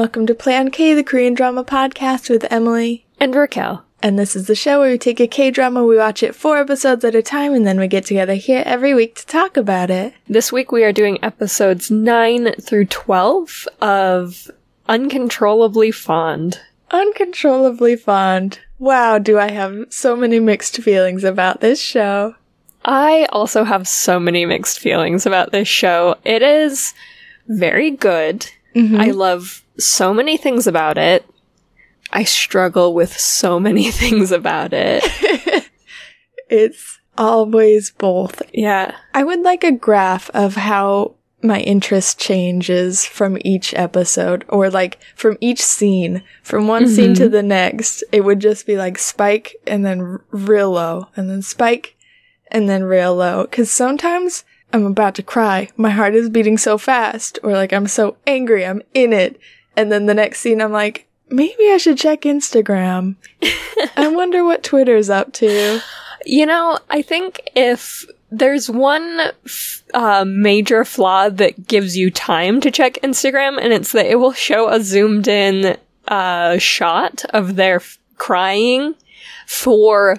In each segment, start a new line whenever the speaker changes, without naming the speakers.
welcome to Play on K, the Korean drama podcast with Emily.
And Raquel.
And this is the show where we take a K drama, we watch it four episodes at a time, and then we get together here every week to talk about it.
This week we are doing episodes 9 through 12 of Uncontrollably Fond.
Uncontrollably fond. Wow, do I have so many mixed feelings about this show.
I also have so many mixed feelings about this show. It is very good. Mm-hmm. I love so many things about it. I struggle with so many things about it.
It's always both.
Yeah.
I would like a graph of how my interest changes from each episode or like from each scene. From one scene to mm-hmm. the next, it would just be like spike and then r- real low and then spike and then real low. Cause sometimes I'm about to cry. My heart is beating so fast or like I'm so angry. I'm in it. And then the next scene, I'm like, maybe I should check Instagram. I wonder what Twitter's up to.
You know, I think if there's one f- uh, major flaw that gives you time to check Instagram, and it's that it will show a zoomed in uh, shot of their f- crying for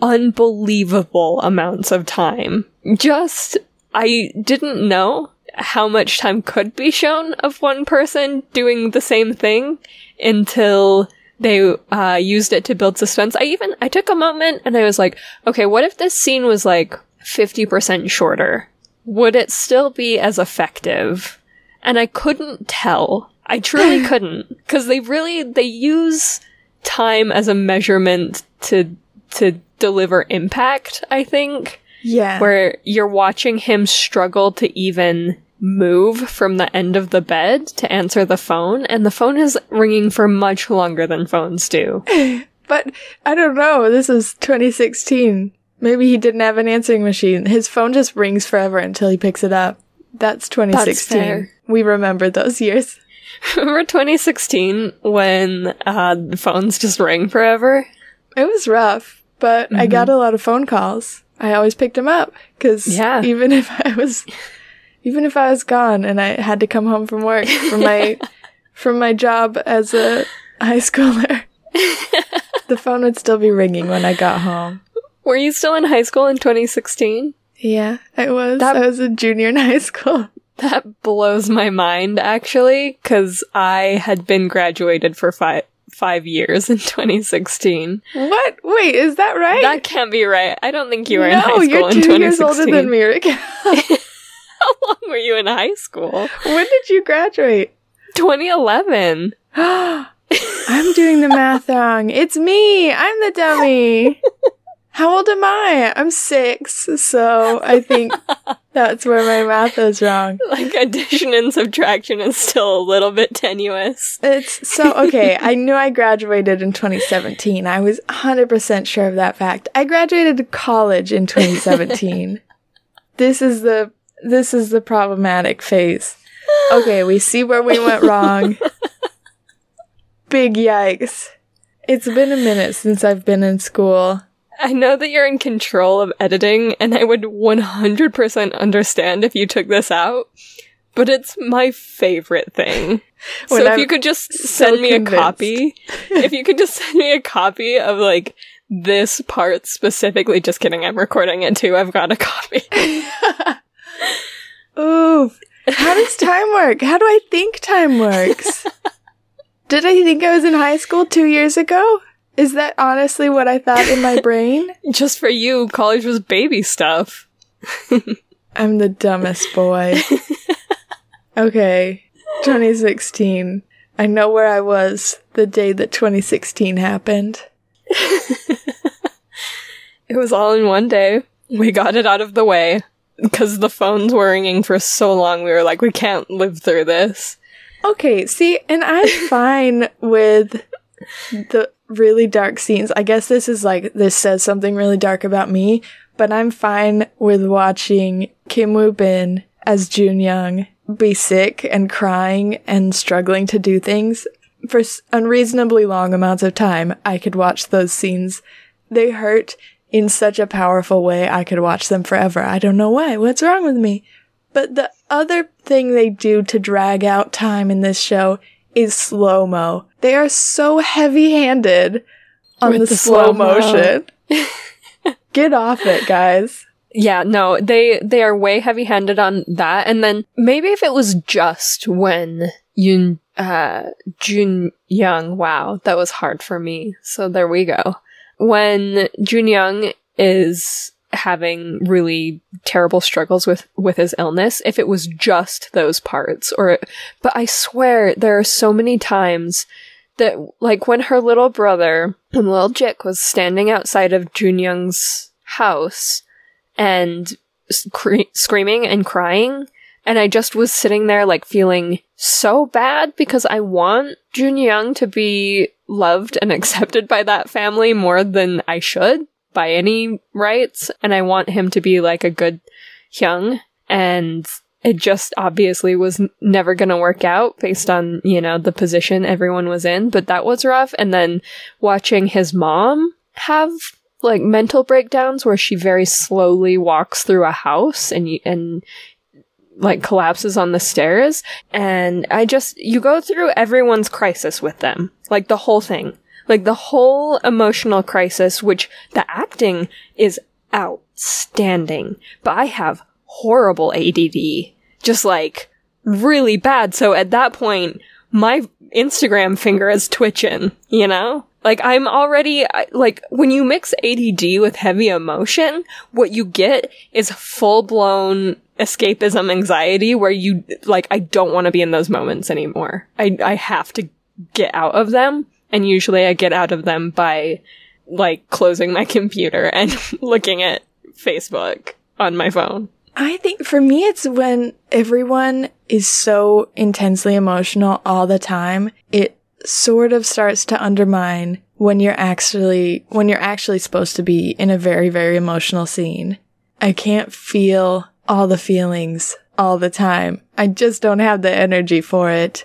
unbelievable amounts of time. Just, I didn't know how much time could be shown of one person doing the same thing until they uh, used it to build suspense. I even I took a moment and I was like, okay, what if this scene was like fifty percent shorter? Would it still be as effective? And I couldn't tell. I truly couldn't because they really they use time as a measurement to to deliver impact. I think
Yeah.
where you're watching him struggle to even move from the end of the bed to answer the phone, and the phone is ringing for much longer than phones do.
But I don't know. This is 2016. Maybe he didn't have an answering machine. His phone just rings forever until he picks it up. That's 2016.
fair.
We remember those years.
Remember 2016 when uh, the phones just rang forever?
It was rough, but I got a lot of phone calls. I always picked them up because
Yeah.
even if I was, even if I was gone and I had to come home from work from my, from my job as a high schooler, the phone would still be ringing when I got home.
Were you still in high school in 2016?
Yeah, I was.
That-
I was a junior in high school.
That blows my mind, actually, because I had been graduated for five five years in 2016.
What? Wait, is that right?
That can't be right. I don't think you were
no,
in high school
No,
you're
two years older than me, Rick.
How long were you in high school?
when did you graduate?
2011.
I'm doing the math wrong. It's me. I'm the dummy. How old am I? I'm six, so I think that's where my math is wrong.
Like addition and subtraction is still a little bit tenuous.
It's so okay. I knew I graduated in 2017. I was 100% sure of that fact. I graduated college in 2017. this is the this is the problematic phase. Okay, we see where we went wrong. Big yikes. It's been a minute since I've been in school.
I know that you're in control of editing, and I would 100% understand if you took this out, but it's my favorite thing. so if
I'm
you could just
so
send me
convinced.
a copy, if you could just send me a copy of like this part specifically, just kidding, I'm recording it too, I've got a copy.
Ooh. How does time work? How do I think time works? Did I think I was in high school two years ago? Is that honestly what I thought in my brain?
just for you, college was baby stuff.
I'm the dumbest boy. Okay, 2016. I know where I was the day that 2016 happened.
It was all in one day. We got it out of the way. Because the phones were ringing for so long, we were like, we can't live through this.
Okay, see, and I'm fine with the really dark scenes. I guess this is like, this says something really dark about me, but I'm fine with watching Kim Woo Bin as Jun Young be sick and crying and struggling to do things for unreasonably long amounts of time. I could watch those scenes. They hurt in such a powerful way. I could watch them forever. I don't know why. What's wrong with me? But the other thing they do to drag out time in this show is slow mo. They are so heavy handed on the,
the
slow motion. Get off it, guys.
Yeah, no, they they are way heavy-handed on that. And then maybe if it was just when Yun uh Jun Young, wow, that was hard for me. So there we go. When Jun Young is having really terrible struggles with with his illness, if it was just those parts or but I swear there are so many times that like when her little brother, when little Jik was standing outside of Jun Young's house and scre- screaming and crying. And I just was sitting there like feeling so bad because I want Jun Young to be loved and accepted by that family more than I should by any rights. And I want him to be like a good Hyung. And it just obviously was never going to work out based on, you know, the position everyone was in. But that was rough. And then watching his mom have like mental breakdowns where she very slowly walks through a house and and like collapses on the stairs and I just you go through everyone's crisis with them. Like the whole thing. Like the whole emotional crisis which the acting is outstanding but I have horrible ADD just like really bad. So at that point my Instagram finger is twitching you know? Like I'm already like when you mix ADD with heavy emotion, what you get is full blown escapism anxiety where you like I don't want to be in those moments anymore. I I have to get out of them and usually I get out of them by like closing my computer and looking at Facebook on my phone.
I think for me, it's when everyone is so intensely emotional all the time. It sort of starts to undermine when you're actually, when you're actually supposed to be in a very, very emotional scene. I can't feel all the feelings all the time. I just don't have the energy for it.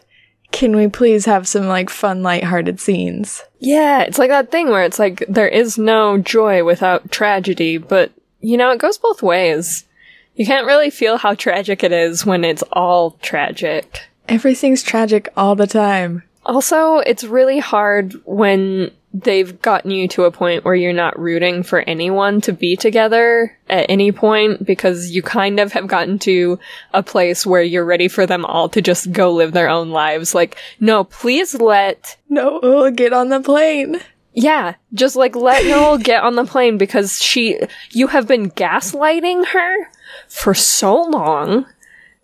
Can we please have some like fun, lighthearted scenes?
Yeah, it's like that thing where it's like there is no joy without tragedy, but you know, it goes both ways. You can't really feel how tragic it is when it's all tragic.
Everything's tragic all the time.
Also, it's really hard when they've gotten you to a point where you're not rooting for anyone to be together at any point because you kind of have gotten to a place where you're ready for them all to just go live their own lives. Like, no, please let
No, we'll get on the plane.
yeah, just like let Noel get on the plane because she, you have been gaslighting her for so long.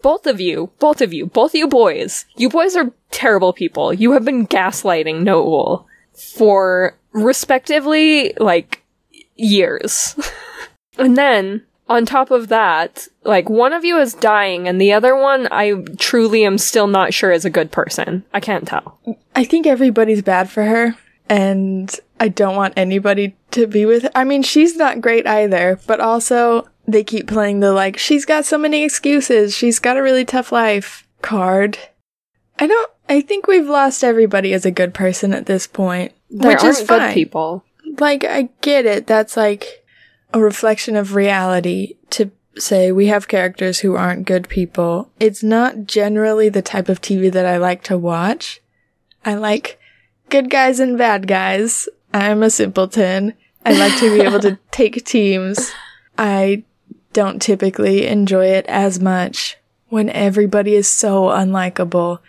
Both of you, both of you, both you boys, you boys are terrible people. You have been gaslighting Noel for respectively like years. and then on top of that, like one of you is dying and the other one I truly am still not sure is a good person. I can't tell.
I think everybody's bad for her, and I don't want anybody to be with her. I mean, she's not great either, but also they keep playing the like, she's got so many excuses, she's got a really tough life card. I don't, I think we've lost everybody as a good person at this point,
There
which
aren't
is
good
fine.
people.
Like, I get it. That's like a reflection of reality to say we have characters who aren't good people. It's not generally the type of TV that I like to watch. I like good guys and bad guys. I'm a simpleton. I like to be able to take teams. I don't typically enjoy it as much when everybody is so unlikable.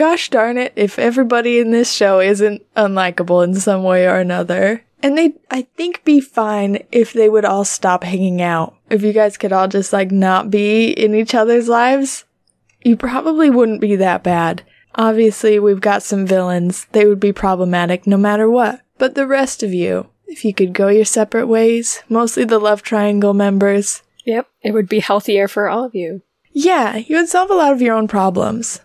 Gosh darn it, if everybody in this show isn't unlikable in some way or another. And they'd, I think, be fine if they would all stop hanging out. If you guys could all just, like, not be in each other's lives, you probably wouldn't be that bad. Obviously, we've got some villains. They would be problematic no matter what. But the rest of you, if you could go your separate ways, mostly the love triangle members,
Yep. It would be healthier for all of you.
yeah, you would solve a lot of your own problems.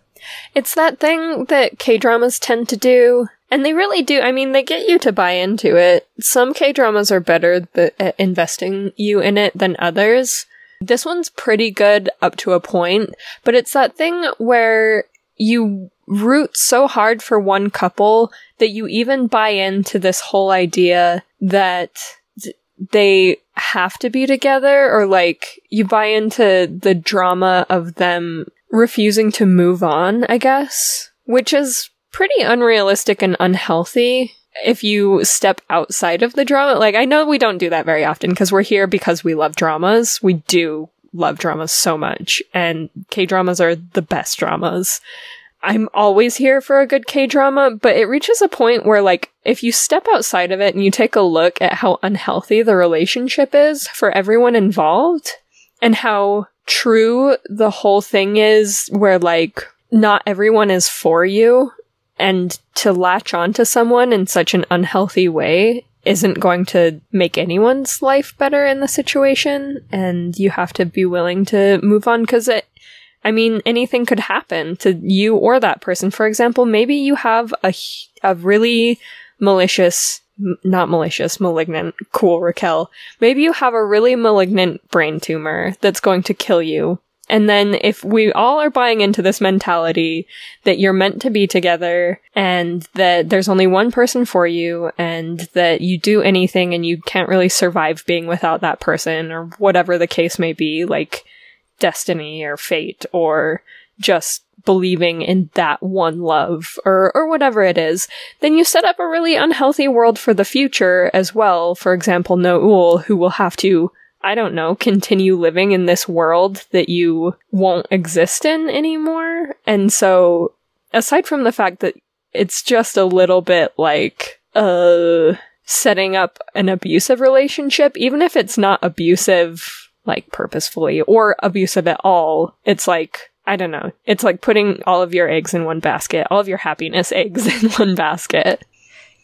It's that thing that K dramas tend to do. And they really do. I mean, they get you to buy into it. Some K dramas are better th- at investing you in it than others. This one's pretty good up to a point, but it's that thing where you root so hard for one couple that you even buy into this whole idea that they have to be together or like you buy into the drama of them refusing to move on, I guess. which is pretty unrealistic and unhealthy if you step outside of the drama. Like, I know we don't do that very often because we're here because we love dramas. We do love dramas so much, and K dramas are the best dramas. I'm always here for a good K drama, but it reaches a point where, like, if you step outside of it and you take a look at how unhealthy the relationship is for everyone involved, and how true the whole thing is, where, like, not everyone is for you, and to latch onto someone in such an unhealthy way isn't going to make anyone's life better in the situation, and you have to be willing to move on because it I mean, anything could happen to you or that person. For example, maybe you have a, a really malicious, m- not malicious, malignant, cool Raquel. Maybe you have a really malignant brain tumor that's going to kill you. And then if we all are buying into this mentality that you're meant to be together and that there's only one person for you and that you do anything and you can't really survive being without that person or whatever the case may be, like, destiny or fate or just believing in that one love or or whatever it is, then you set up a really unhealthy world for the future as well. For example, Noel, who will have to I don't know, continue living in this world that you won't exist in anymore. And so, aside from the fact that it's just a little bit like, uh, setting up an abusive relationship, even if it's not abusive like purposefully or abusive at all. It's like, I don't know. It's like putting all of your eggs in one basket, all of your happiness eggs in one basket.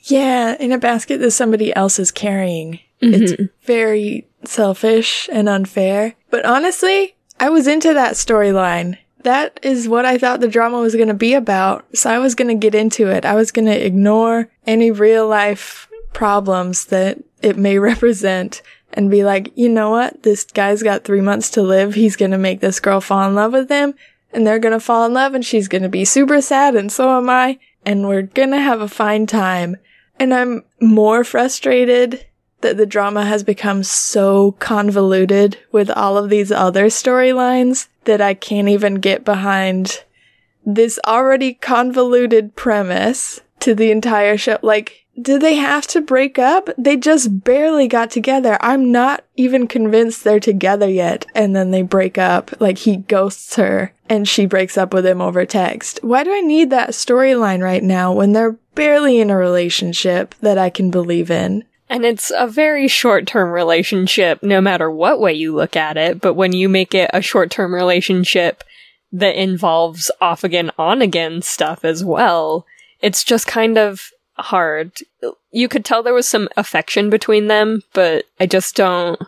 Yeah, in a basket that somebody else is carrying. Mm-hmm. It's very selfish and unfair. But honestly, I was into that storyline. That is what I thought the drama was going to be about. So I was going to get into it. I was going to ignore any real life problems that it may represent and be like, you know what? This guy's got three months to live. He's gonna make this girl fall in love with him and they're gonna fall in love and she's gonna be super sad and so am I. And we're gonna have a fine time. And I'm more frustrated that the drama has become so convoluted with all of these other storylines that I can't even get behind this already convoluted premise to the entire show. Like, did they have to break up? They just barely got together. I'm not even convinced they're together yet. And then they break up. Like he ghosts her and she breaks up with him over text. Why do I need that storyline right now when they're barely in a relationship that I can believe in?
And it's a very short term relationship, no matter what way you look at it. But when you make it a short term relationship that involves off again, on again stuff as well, it's just kind of hard. You could tell there was some affection between them, but I just don't.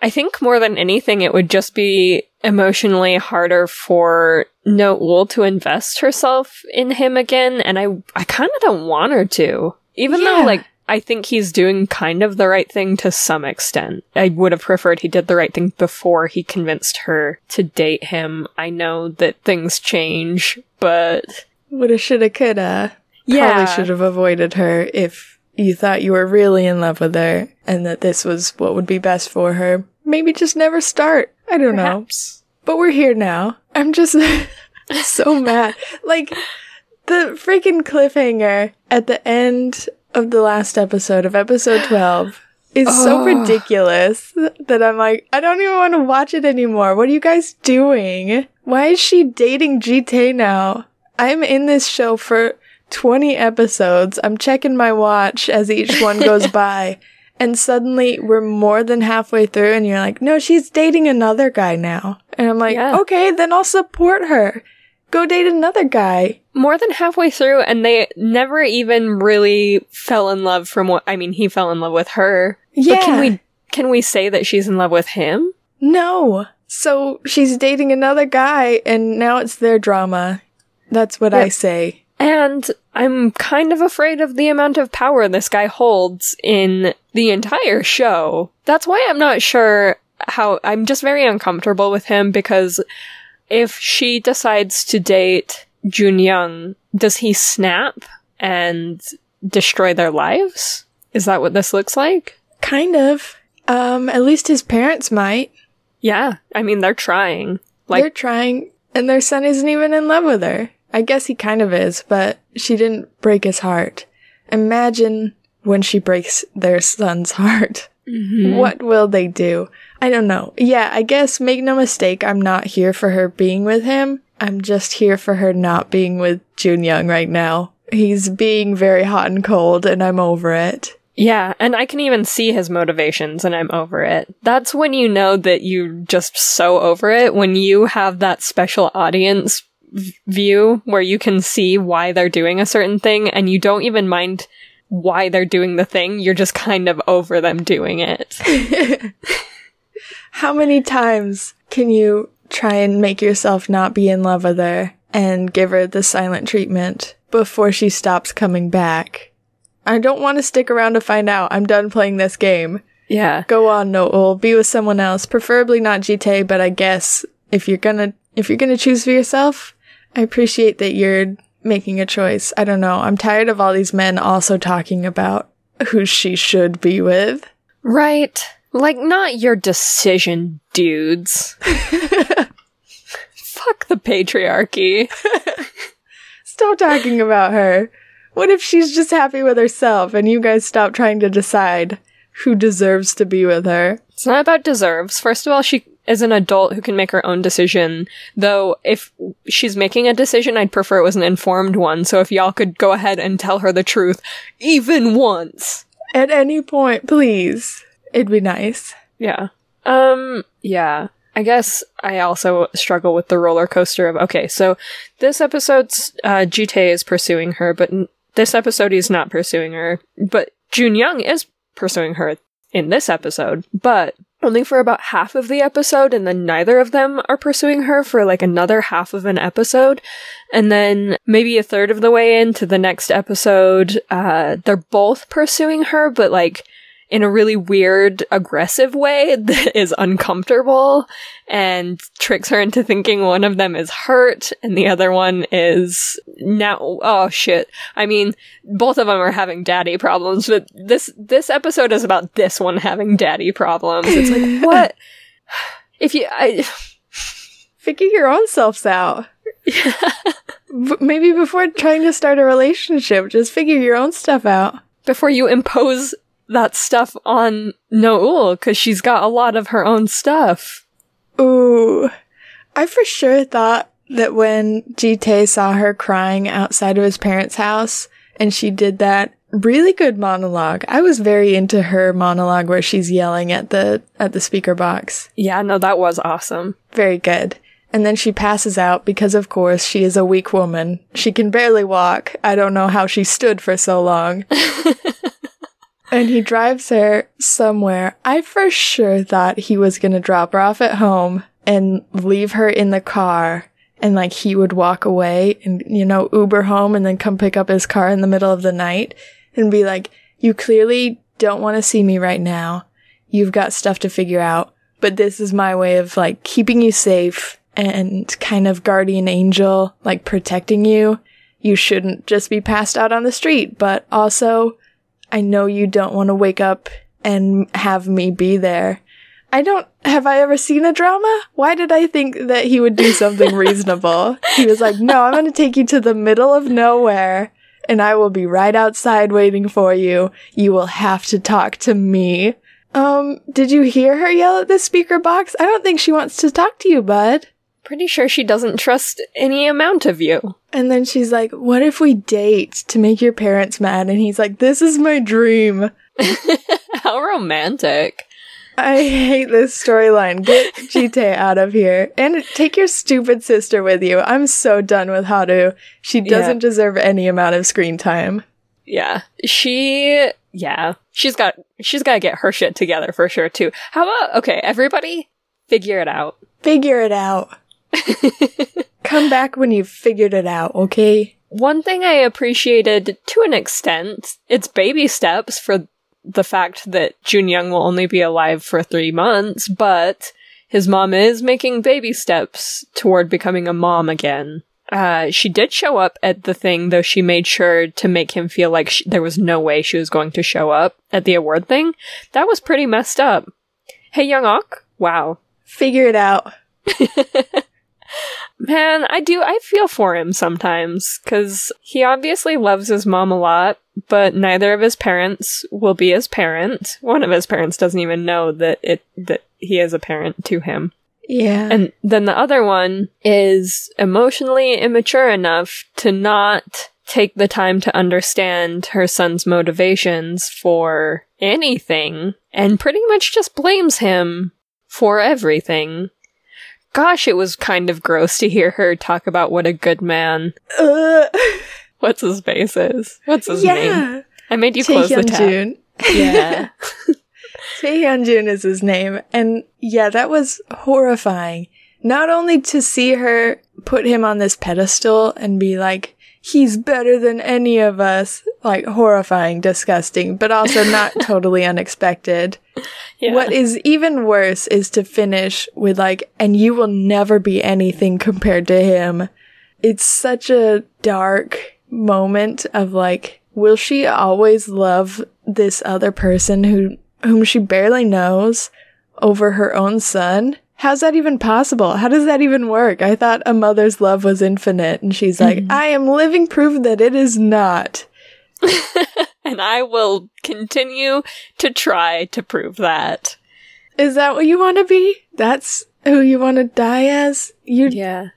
I think more than anything, it would just be emotionally harder for Noel to invest herself in him again, and I, I kind of don't want her to. Even yeah. though, like, I think he's doing kind of the right thing to some extent. I would have preferred he did the right thing before he convinced her to date him. I know that things change, but.
Woulda, shoulda, coulda yeah. probably should have avoided her if you thought you were really in love with her and that this was what would be best for her. Maybe just never start. I don't Perhaps. know. But we're here now. I'm just so mad. Like, the freaking cliffhanger at the end of the last episode of episode 12 is oh. so ridiculous that I'm like, I don't even want to watch it anymore. What are you guys doing? Why is she dating Ji-tae now? I'm in this show for 20 episodes. I'm checking my watch as each one goes by. And suddenly we're more than halfway through and you're like, no, she's dating another guy now. And I'm like, yeah. okay, then I'll support her. Go date another guy.
More than halfway through and they never even really fell in love from what, I mean, he fell in love with her. Yeah. But can we, can we say that she's in love with him?
No. So she's dating another guy and now it's their drama. That's what I say.
And I'm kind of afraid of the amount of power this guy holds in the entire show. That's why I'm not sure how I'm just very uncomfortable with him because if she decides to date Jun Young, does he snap and destroy their lives? Is that what this looks like?
Kind of. Um, at least his parents might.
Yeah, I mean they're trying.
Like they're trying, and their son isn't even in love with her. I guess he kind of is, but she didn't break his heart. Imagine when she breaks their son's heart. Mm-hmm. What will they do? I don't know. Yeah, I guess make no mistake, I'm not here for her being with him. I'm just here for her not being with Jun Young right now. He's being very hot and cold, and I'm over it.
Yeah, and I can even see his motivations and I'm over it. That's when you know that you're just so over it, when you have that special audience view where you can see why they're doing a certain thing and you don't even mind why they're doing the thing, you're just kind of over them doing it.
How many times can you try and make yourself not be in love with her and give her the silent treatment before she stops coming back? I don't want to stick around to find out. I'm done playing this game.
Yeah.
Go on, Noel. Be with someone else, preferably not Ji-tae, but I guess if you're gonna if you're gonna choose for yourself, I appreciate that you're making a choice. I don't know. I'm tired of all these men also talking about who she should be with.
Right. Like, not your decision, dudes. Fuck the patriarchy.
Stop talking about her. What if she's just happy with herself and you guys stop trying to decide who deserves to be with her?
It's not about deserves. First of all, she is an adult who can make her own decision. Though, if she's making a decision, I'd prefer it was an informed one. So if y'all could go ahead and tell her the truth, even once.
At any point, please. It'd be nice.
Yeah. Um, yeah. I guess I also struggle with the roller coaster of okay, so this episode's uh Jite is pursuing her, but n- this episode he's not pursuing her. But Jun Young is pursuing her in this episode, but only for about half of the episode, and then neither of them are pursuing her for like another half of an episode. And then maybe a third of the way into the next episode, uh, they're both pursuing her, but like in a really weird, aggressive way that is uncomfortable and tricks her into thinking one of them is hurt and the other one is now, oh shit. I mean, both of them are having daddy problems, but this, this episode is about this one having daddy problems. It's like, what? If you, I,
Figure your own selves out. B- maybe before trying to start a relationship, just figure your own stuff out.
before you impose that stuff on Noel, cause she's got a lot of her own stuff.
Ooh. I for sure thought that when Jite saw her crying outside of his parents' house and she did that really good monologue. I was very into her monologue where she's yelling at the at the speaker box.
Yeah, no, that was awesome.
Very good. And then she passes out because of course she is a weak woman. She can barely walk. I don't know how she stood for so long. and he drives her somewhere. I for sure thought he was going to drop her off at home and leave her in the car and like he would walk away and you know Uber home and then come pick up his car in the middle of the night and be like, "You clearly don't want to see me right now. You've got stuff to figure out, but this is my way of like keeping you safe and kind of guardian angel, like protecting you. You shouldn't just be passed out on the street, but also I know you don't want to wake up and have me be there. I don't, have I ever seen a drama? Why did I think that he would do something reasonable? He was like, no, I'm going to take you to the middle of nowhere and I will be right outside waiting for you. You will have to talk to me. Um, did you hear her yell at the speaker box? I don't think she wants to talk to you, bud.
Pretty sure she doesn't trust any amount of you.
And then she's like, what if we date to make your parents mad? And he's like, this is my dream.
How romantic.
I hate this storyline. Get Jite out of here. And take your stupid sister with you. I'm so done with Haru. She doesn't deserve any amount of screen time.
Yeah. She, yeah. She's got, she's gotta get her shit together for sure too. How about, okay, everybody, figure it out.
Figure it out. Come back when you've figured it out, okay?
One thing I appreciated to an extent, it's baby steps for the fact that Jun Young will only be alive for three months, but his mom is making baby steps toward becoming a mom again. Uh, she did show up at the thing, though she made sure to make him feel like sh- there was no way she was going to show up at the award thing. That was pretty messed up. Hey, Young Ok? Wow.
Figure it out.
Man, I do. I feel for him sometimes because he obviously loves his mom a lot, but neither of his parents will be his parent. One of his parents doesn't even know that it that he is a parent to him.
Yeah.
And then the other one is emotionally immature enough to not take the time to understand her son's motivations for anything and pretty much just blames him for everything. Gosh, it was kind of gross to hear her talk about what a good man.
Uh,
What's his face is? What's his
yeah.
name? I made you close the tab.
Taehyun.
Yeah.
Taehyun is his name. And yeah, that was horrifying. Not only to see her put him on this pedestal and be like, he's better than any of us, like horrifying, disgusting, but also not totally unexpected.
yeah.
What is even worse is to finish with like, and you will never be anything compared to him. It's such a dark moment of like, will she always love this other person who, whom she barely knows over her own son? How's that even possible? How does that even work? I thought a mother's love was infinite and she's like, mm-hmm. I am living proof that it is not.
and I will continue to try to prove that.
Is that what you want to be? That's who you want to die as? You,
Yeah.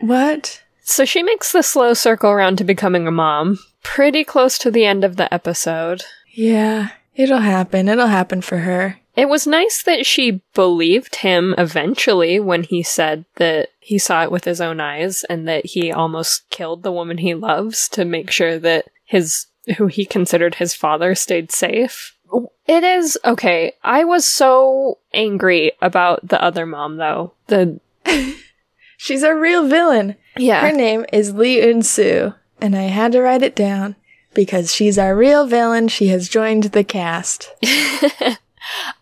what?
So she makes the slow circle around to becoming a mom, pretty close to the end of the episode.
Yeah, it'll happen. It'll happen for her.
It was nice that she believed him eventually when he said that he saw it with his own eyes and that he almost killed the woman he loves to make sure that his who he considered his father stayed safe. It is okay. I was so angry about the other mom though. The
She's a real villain.
yeah.
Her name is Lee Eun Soo, and I had to write it down because she's our real villain. She has joined the cast.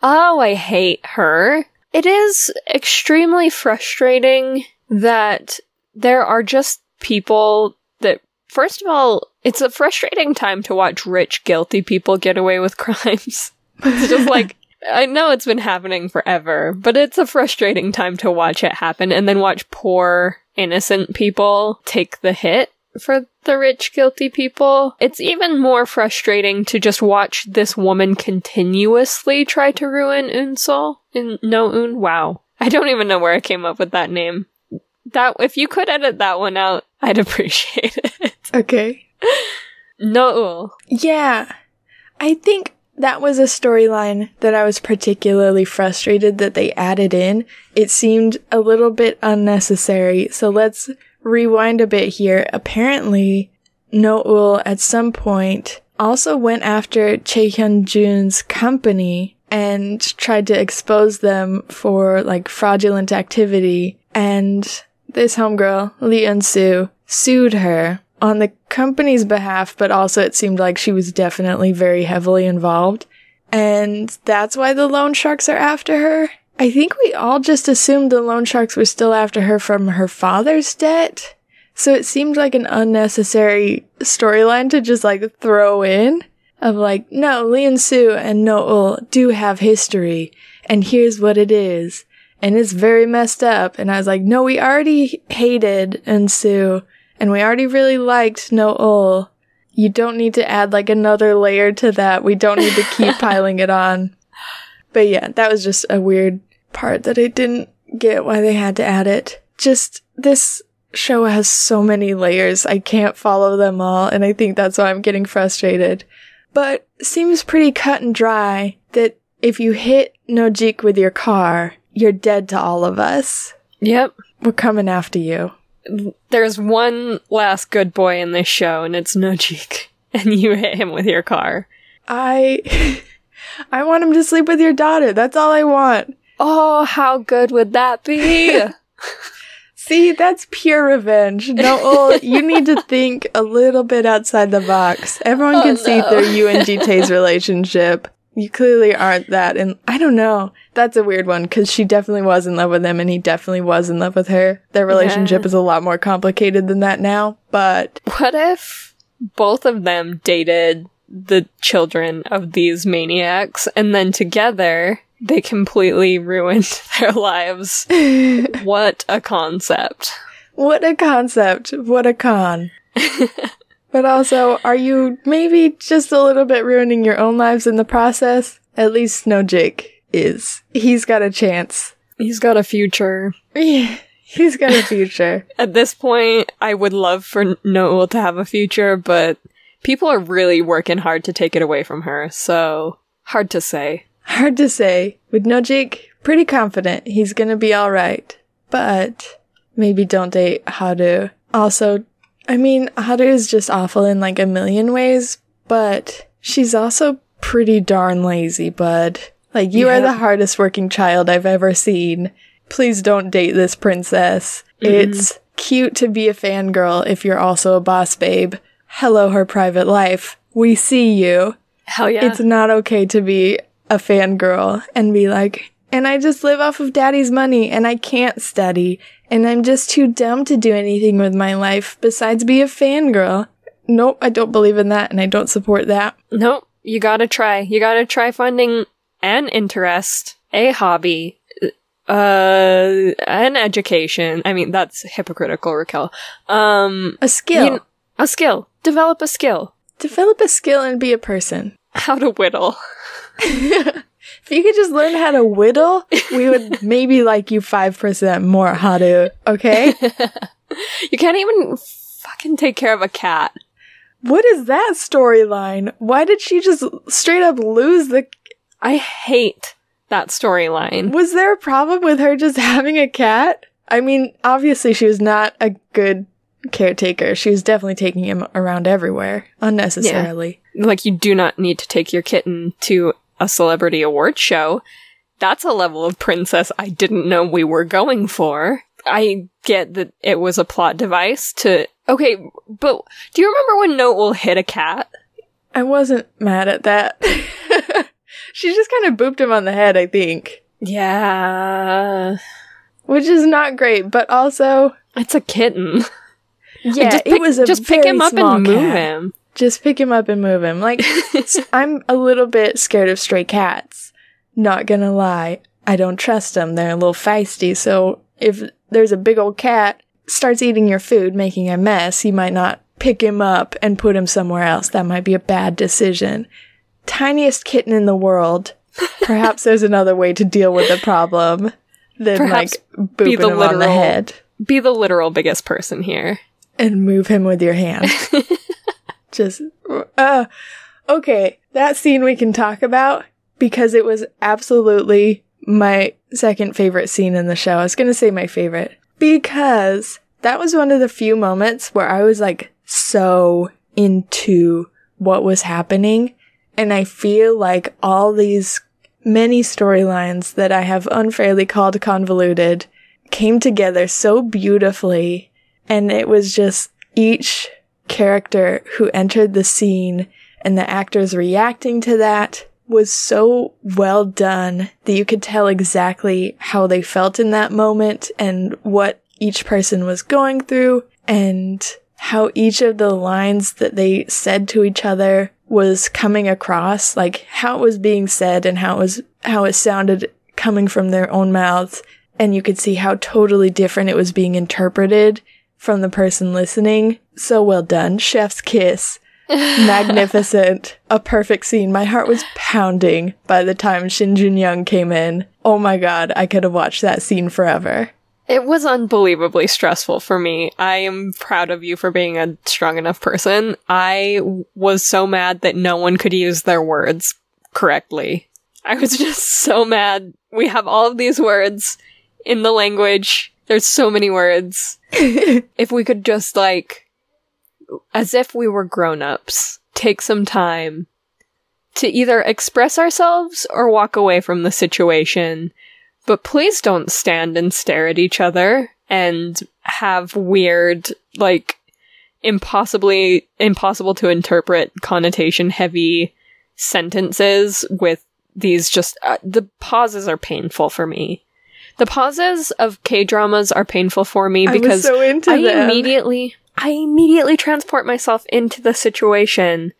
Oh, I hate her. It is extremely frustrating that there are just people that, first of all, it's a frustrating time to watch rich, guilty people get away with crimes. it's just like, I know it's been happening forever, but it's a frustrating time to watch it happen and then watch poor, innocent people take the hit for the rich, guilty people. It's even more frustrating to just watch this woman continuously try to ruin Unsol in No Un. Wow. I don't even know where I came up with that name. That if you could edit that one out, I'd appreciate it.
Okay.
No.
Yeah. I think that was a storyline that I was particularly frustrated that they added in. It seemed a little bit unnecessary. So let's rewind a bit here. Apparently, Noel at some point also went after Hyun Jun's company and tried to expose them for like fraudulent activity. And this homegirl, Lee Eun Soo, sued her on the company's behalf, but also it seemed like she was definitely very heavily involved. And that's why the loan sharks are after her. I think we all just assumed the loan sharks were still after her from her father's debt. So it seemed like an unnecessary storyline to just like throw in of like, no, Lee Eun Soo and Noel do have history and here's what it is. And it's very messed up. And I was like, no, we already hated Eun Soo and we already really liked Noel. You don't need to add like another layer to that. We don't need to keep piling it on. But yeah, that was just a weird part that I didn't get why they had to add it. Just this show has so many layers. I can't follow them all, and I think that's why I'm getting frustrated. But seems pretty cut and dry that if you hit Nojik with your car, you're dead to all of us.
Yep.
We're coming after you.
There's one last good boy in this show, and it's Nojik. And you hit him with your car.
I I want him to sleep with your daughter. That's all I want.
Oh, how good would that be?
See, that's pure revenge. No, you need to think a little bit outside the box. Everyone
Oh,
can see through you and Jitae's relationship. You clearly aren't that, and I don't know. That's a weird one because she definitely was in love with him, and he definitely was in love with her. Their relationship
Yeah.
is a lot more complicated than that now. But
what if both of them dated the children of these maniacs and then together they completely ruined their lives? what a concept.
What a concept. What a con. but also, are you maybe just a little bit ruining your own lives in the process? At least Nojik is. He's got a chance.
He's got a future.
Yeah, he's got a future.
At this point, I would love for Noel to have a future, but people are really working hard to take it away from her, so hard to say.
Hard to say. With Nojik, pretty confident he's gonna be alright. But maybe don't date Haru. Also, I mean, Haru is just awful in like a million ways, but she's also pretty darn lazy, bud. Like, you
Yeah.
are the hardest working child I've ever seen. Please don't date this princess. Mm-hmm. It's cute to be a fangirl if you're also a boss babe. Hello, her private life. We see you.
Hell yeah.
It's not okay to be a fangirl and be like, and I just live off of daddy's money and I can't study and I'm just too dumb to do anything with my life besides be a fangirl. Nope, I don't believe in that and I don't support that.
Nope. You gotta try. You gotta try finding an interest, a hobby, uh, an education. I mean, that's hypocritical, Raquel. Um,
A skill.
you- a skill. Develop a skill.
Develop a skill and be a person.
How to whittle.
If you could just learn how to whittle, we would maybe like you 5% more how to, okay?
You can't even fucking take care of a cat.
what is that storyline? Why did she just straight up lose the
I hate that storyline.
Was there a problem with her just having a cat? I mean, obviously she was not a good caretaker. She was definitely taking him around everywhere unnecessarily.
Like, you do not need to take your kitten to a celebrity award show. That's a level of princess I didn't know we were going for. I get that it was a plot device to. Okay, but do you remember when Noel hit a cat?
I wasn't mad at that. she just kind of booped him on the head, I think.
Yeah.
Which is not great, but also
It's a kitten.
yeah,
just
it
pick,
was a
just pick him up and move
cat.
him.
Just pick him up and move him. Like I'm a little bit scared of stray cats. Not gonna lie. I don't trust them. They're a little feisty. So if there's a big old cat starts eating your food, making a mess, you might not pick him up and put him somewhere else. That might be a bad decision. Tiniest kitten in the world. Perhaps there's another way to deal with the problem than
Perhaps
like booping
be the
him on the
literal-
head
Be the literal biggest person here.
And move him with your hand. Just, uh, okay, that scene we can talk about because it was absolutely my second favorite scene in the show. I was gonna say my favorite because that was one of the few moments where I was like so into what was happening. And I feel like all these many storylines that I have unfairly called convoluted came together so beautifully. And it was just each character who entered the scene and the actors reacting to that was so well done that you could tell exactly how they felt in that moment and what each person was going through and how each of the lines that they said to each other was coming across, like how it was being said and how it was, how it sounded coming from their own mouths. And you could see how totally different it was being interpreted from the person listening. So well done. Chef's kiss. Magnificent. A perfect scene. My heart was pounding by the time Shin Jun Young came in. Oh my god, I could have watched that scene forever.
It was unbelievably stressful for me. I am proud of you for being a strong enough person. I was so mad that no one could use their words correctly. I was just so mad. We have all of these words in the language. There's so many words. if we could just like, as if we were grown ups, take some time to either express ourselves or walk away from the situation but please don't stand and stare at each other and have weird, like, impossibly, impossible to interpret connotation heavy sentences with these just, uh, the pauses are painful for me. The pauses of K dramas are painful for me because
so
I
them.
immediately, I immediately transport myself into the situation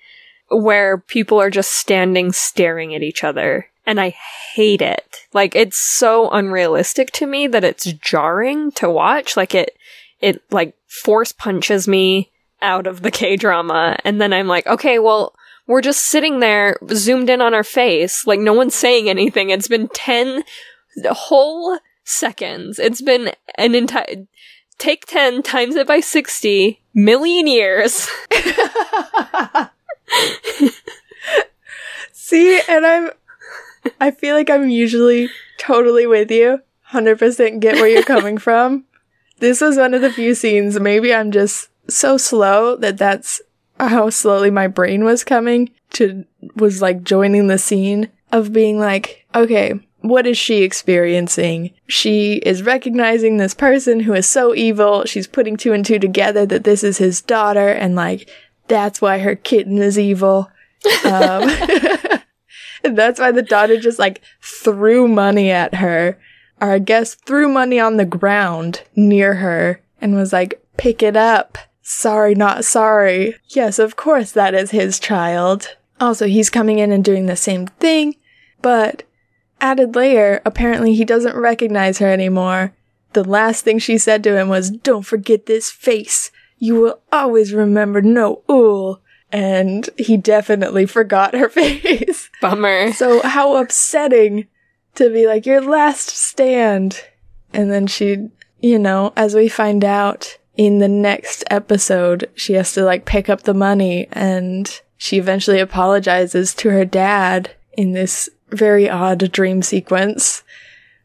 where people are just standing staring at each other. And I hate it. Like, it's so unrealistic to me that it's jarring to watch. Like, it, it like force punches me out of the K drama. And then I'm like, okay, well, we're just sitting there zoomed in on our face. Like no one's saying anything. It's been 10 whole seconds. It's been an entire, take 10 times it by 60 million years.
See, and I'm, I feel like I'm usually totally with you. 100% get where you're coming from. This was one of the few scenes, maybe I'm just so slow that that's how slowly my brain was coming to, was like joining the scene of being like, okay, what is she experiencing? She is recognizing this person who is so evil. She's putting two and two together that this is his daughter, and like, that's why her kitten is evil. Um, that's why the daughter just like threw money at her, or I guess threw money on the ground near her and was like, pick it up. Sorry, not sorry. Yes, of course that is his child. Also, he's coming in and doing the same thing, but added layer, apparently he doesn't recognize her anymore. The last thing she said to him was, Don't forget this face. You will always remember No Eul. And he definitely forgot her face.
Bummer.
So, how upsetting to be like, Your last stand. And then she, you know, as we find out in the next episode, she has to like pick up the money and she eventually apologizes to her dad in this very odd dream sequence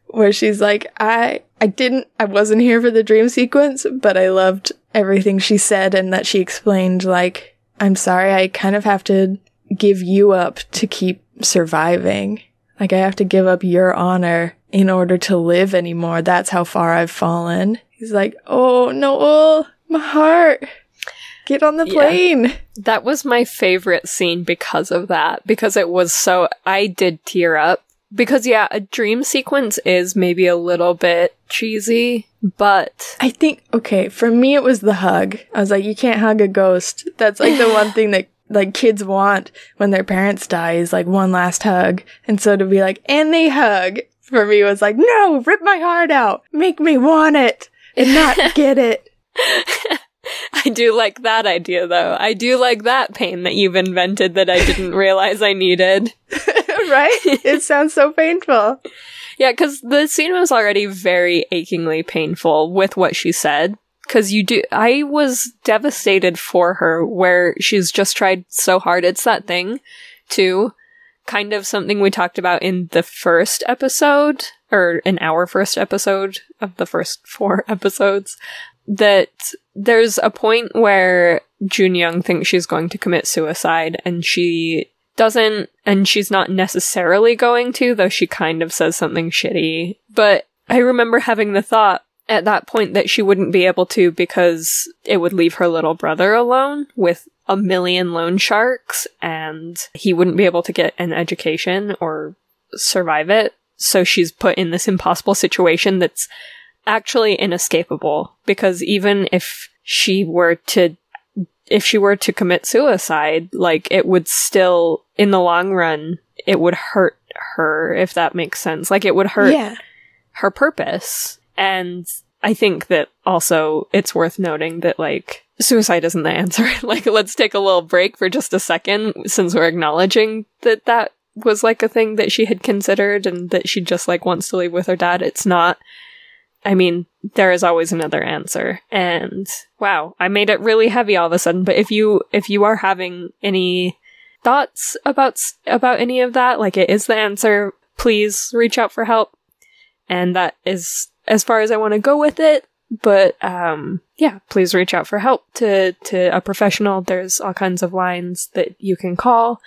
where she's like, I, I didn't, I wasn't here for the dream sequence, but I loved everything she said and that she explained, like, I'm sorry, I kind of have to give you up to keep surviving. Like, I have to give up your honor in order to live anymore. That's how far I've fallen. He's like, oh, No Eul, my heart. Get on the plane. Yeah.
That was my favorite scene because of that. Because it was so, I did tear up. Because yeah, a dream sequence is maybe a little bit cheesy, but.
I think, okay, for me it was the hug. I was like, you can't hug a ghost. That's like the one thing that like kids want when their parents die is like one last hug. And so to be like, and they hug for me was like, no, rip my heart out. Make me want it and not get it.
I do like that idea though. I do like that pain that you've invented that I didn't realize I needed.
right? It sounds so painful.
Yeah, because the scene was already very achingly painful with what she said. Because you do, I was devastated for her where she's just tried so hard. It's that thing, too. Kind of something we talked about in the first episode, or in our first episode of the first four episodes, that there's a point where Jun Young thinks she's going to commit suicide and she doesn't, and she's not necessarily going to, though she kind of says something shitty. But I remember having the thought at that point that she wouldn't be able to because it would leave her little brother alone with a million loan sharks and he wouldn't be able to get an education or survive it. So she's put in this impossible situation that's actually inescapable because even if she were to if she were to commit suicide, like it would still in the long run it would hurt her if that makes sense. Like it would hurt yeah. her purpose. And I think that also it's worth noting that like suicide isn't the answer. like let's take a little break for just a second since we're acknowledging that that was like a thing that she had considered and that she just like wants to leave with her dad. It's not I mean, there is always another answer. And wow, I made it really heavy all of a sudden. But if you, if you are having any thoughts about, about any of that, like it is the answer, please reach out for help. And that is as far as I want to go with it. But, um, yeah, please reach out for help to, to a professional. There's all kinds of lines that you can call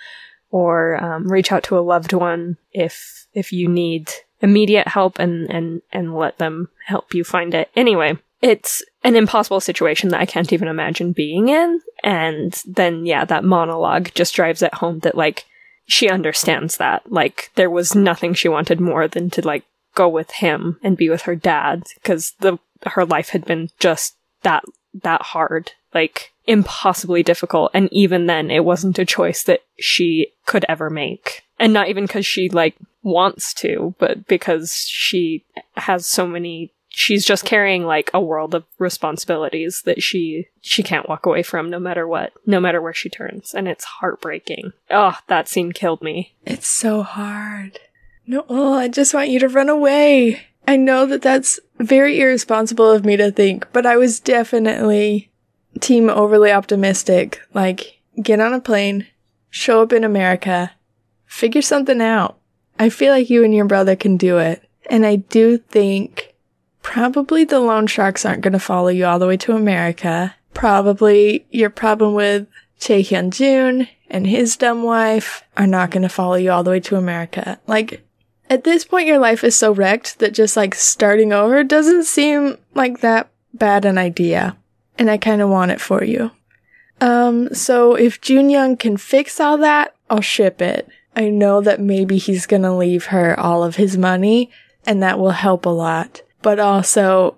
or, um, reach out to a loved one if, if you need immediate help and, and, and let them help you find it. Anyway, it's an impossible situation that I can't even imagine being in. And then, yeah, that monologue just drives it home that, like, she understands that. Like, there was nothing she wanted more than to, like, go with him and be with her dad because the, her life had been just that, that hard. Like, impossibly difficult. And even then, it wasn't a choice that she could ever make. And not even because she, like, wants to, but because she has so many she's just carrying like a world of responsibilities that she she can't walk away from no matter what, no matter where she turns, and it's heartbreaking. Oh, that scene killed me.
It's so hard. No, oh, I just want you to run away. I know that that's very irresponsible of me to think, but I was definitely team overly optimistic. Like, get on a plane, show up in America, figure something out. I feel like you and your brother can do it. And I do think probably the loan sharks aren't going to follow you all the way to America. Probably your problem with Chae Hyun Jun and his dumb wife are not going to follow you all the way to America. Like, at this point, your life is so wrecked that just like starting over doesn't seem like that bad an idea. And I kind of want it for you. Um, so if Jun Young can fix all that, I'll ship it. I know that maybe he's gonna leave her all of his money, and that will help a lot. But also,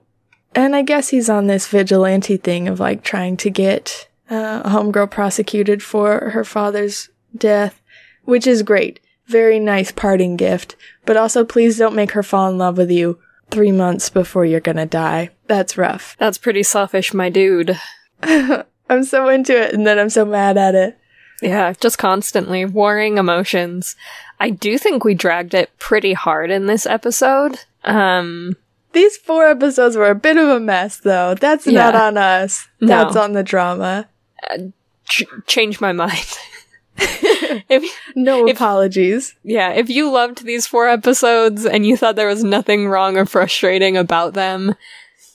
and I guess he's on this vigilante thing of like trying to get uh, a homegirl prosecuted for her father's death, which is great. Very nice parting gift. But also, please don't make her fall in love with you three months before you're gonna die. That's rough.
That's pretty selfish, my dude.
I'm so into it, and then I'm so mad at it.
Yeah, just constantly warring emotions. I do think we dragged it pretty hard in this episode. Um,
These four episodes were a bit of a mess, though. That's
Yeah.
not on us.
No.
That's on the drama.
ch- change my mind. if
No
If-
apologies.
yeah, if you loved these four episodes and you thought there was nothing wrong or frustrating about them,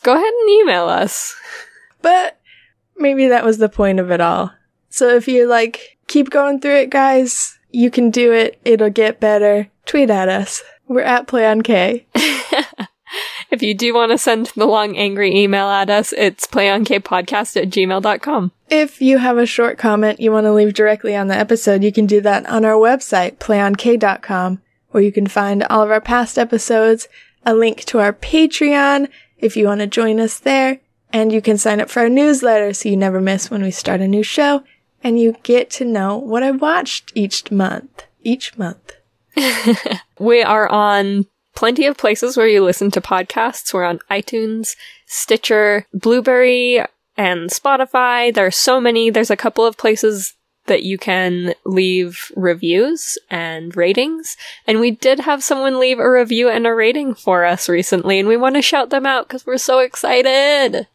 go ahead and email us.
But maybe that was the point of it all. So if you're like, keep going through it, guys, you can do it. It'll get better. Tweet at us. We're at Play on K.
If you do want to send the long angry email at us, it's playonkpodcast at gmail.com.
If you have a short comment you want to leave directly on the episode, you can do that on our website, playonk.com, where you can find all of our past episodes, a link to our Patreon if you want to join us there, and you can sign up for our newsletter so you never miss when we start a new show, and you get to know what I watched each month. Each month.
We are on plenty of places where you listen to podcasts. We're on iTunes, Stitcher, Blubrry, and Spotify. There are so many. There's a couple of places that you can leave reviews and ratings. And we did have someone leave a review and a rating for us recently, and we want to shout them out because we're so excited.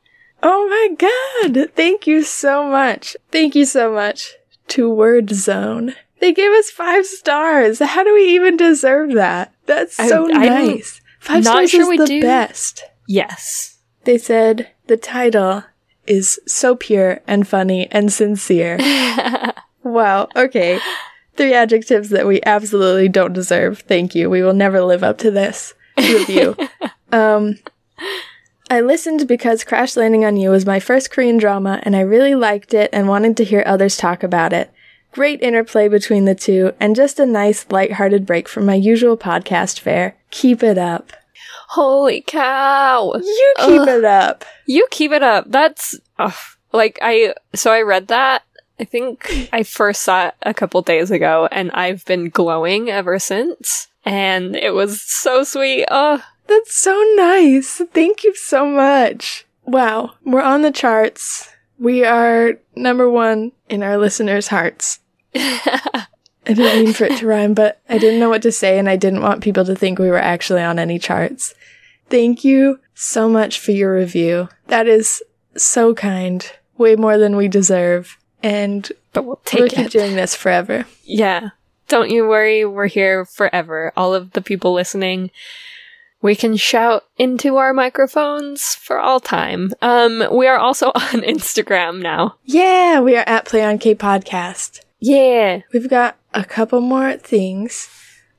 Oh my god! Thank you so much. Thank you so much to Word Zone. They gave us five stars. How do we even deserve that? That's
I-
so
I'm
nice. Five
not
stars
sure
is the
do.
best.
Yes.
They said the title is so pure and funny and sincere. wow. Okay. Three adjectives that we absolutely don't deserve. Thank you. We will never live up to this review. um, I listened because Crash Landing on You was my first Korean drama, and I really liked it and wanted to hear others talk about it. Great interplay between the two, and just a nice, light-hearted break from my usual podcast fare. Keep it up.
Holy cow.
You keep
Ugh.
it up.
You keep it up. That's ugh. like I so I read that. I think I first saw it a couple days ago and I've been glowing ever since. And it was so sweet. Oh,
That's so nice. Thank you so much. Wow, we're on the charts. We are number one in our listeners' hearts. I didn't mean for it to rhyme, but I didn't know what to say and I didn't want people to think we were actually on any charts. Thank you so much for your review. That is so kind. Way more than we deserve. And
but we'll take
we'll
keep
doing this forever.
Yeah. Don't you worry, we're here forever. All of the people listening. We can shout into our microphones for all time. Um, we are also on Instagram now.
Yeah, we are at Play on K Podcast.
Yeah.
We've got a couple more things.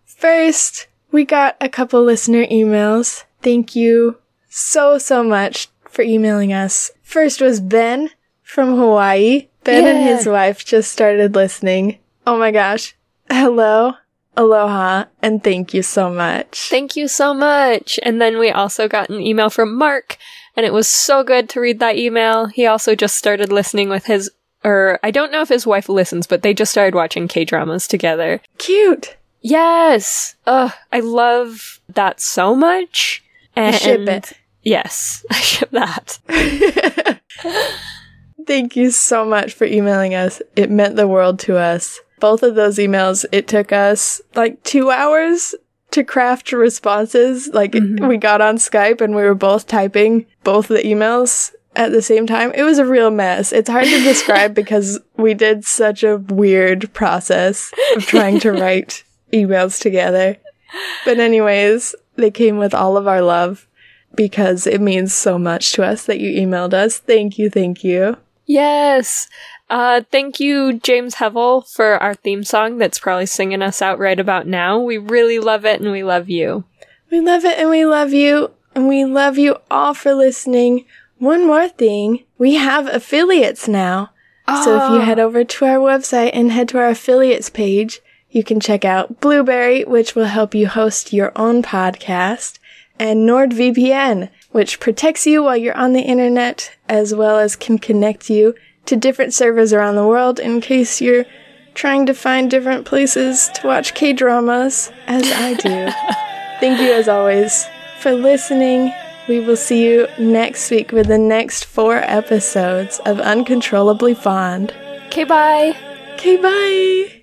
First, we got a couple listener emails. Thank you so, so much for emailing us. First was Ben from Hawaii. Ben and his wife just started listening. Oh my gosh. Hello, aloha, and thank you so much.
Thank you so much. And then we also got an email from Mark, and it was so good to read that email. He also just started listening with his, or I don't know if his wife listens, but they just started watching K dramas together.
Cute.
Yes! Ugh, I love that so much. And
Ship it.
Yes, I ship that.
Thank you so much for emailing us. It meant the world to us. Both of those emails, it took us like two hours to craft responses. Like mm-hmm. we got on Skype and we were both typing both the emails at the same time. It was a real mess. It's hard to describe because we did such a weird process of trying to write emails together. But anyways, they came with all of our love because it means so much to us that you emailed us. Thank you, thank you.
Yes. Uh, thank you, James Hevel, for our theme song that's probably singing us out right about now. We really love it and we love you.
We love it and we love you. And we love you all for listening. One more thing. We have affiliates now. Oh. So if you head over to our website and head to our affiliates page, you can check out Blubrry, which will help you host your own podcast, and NordVPN, which protects you while you're on the internet, as well as can connect you to different servers around the world in case you're trying to find different places to watch K dramas, as I do. Thank you, as always, for listening. We will see you next week with the next four episodes of Uncontrollably Fond.
Okay, bye.
Okay, bye.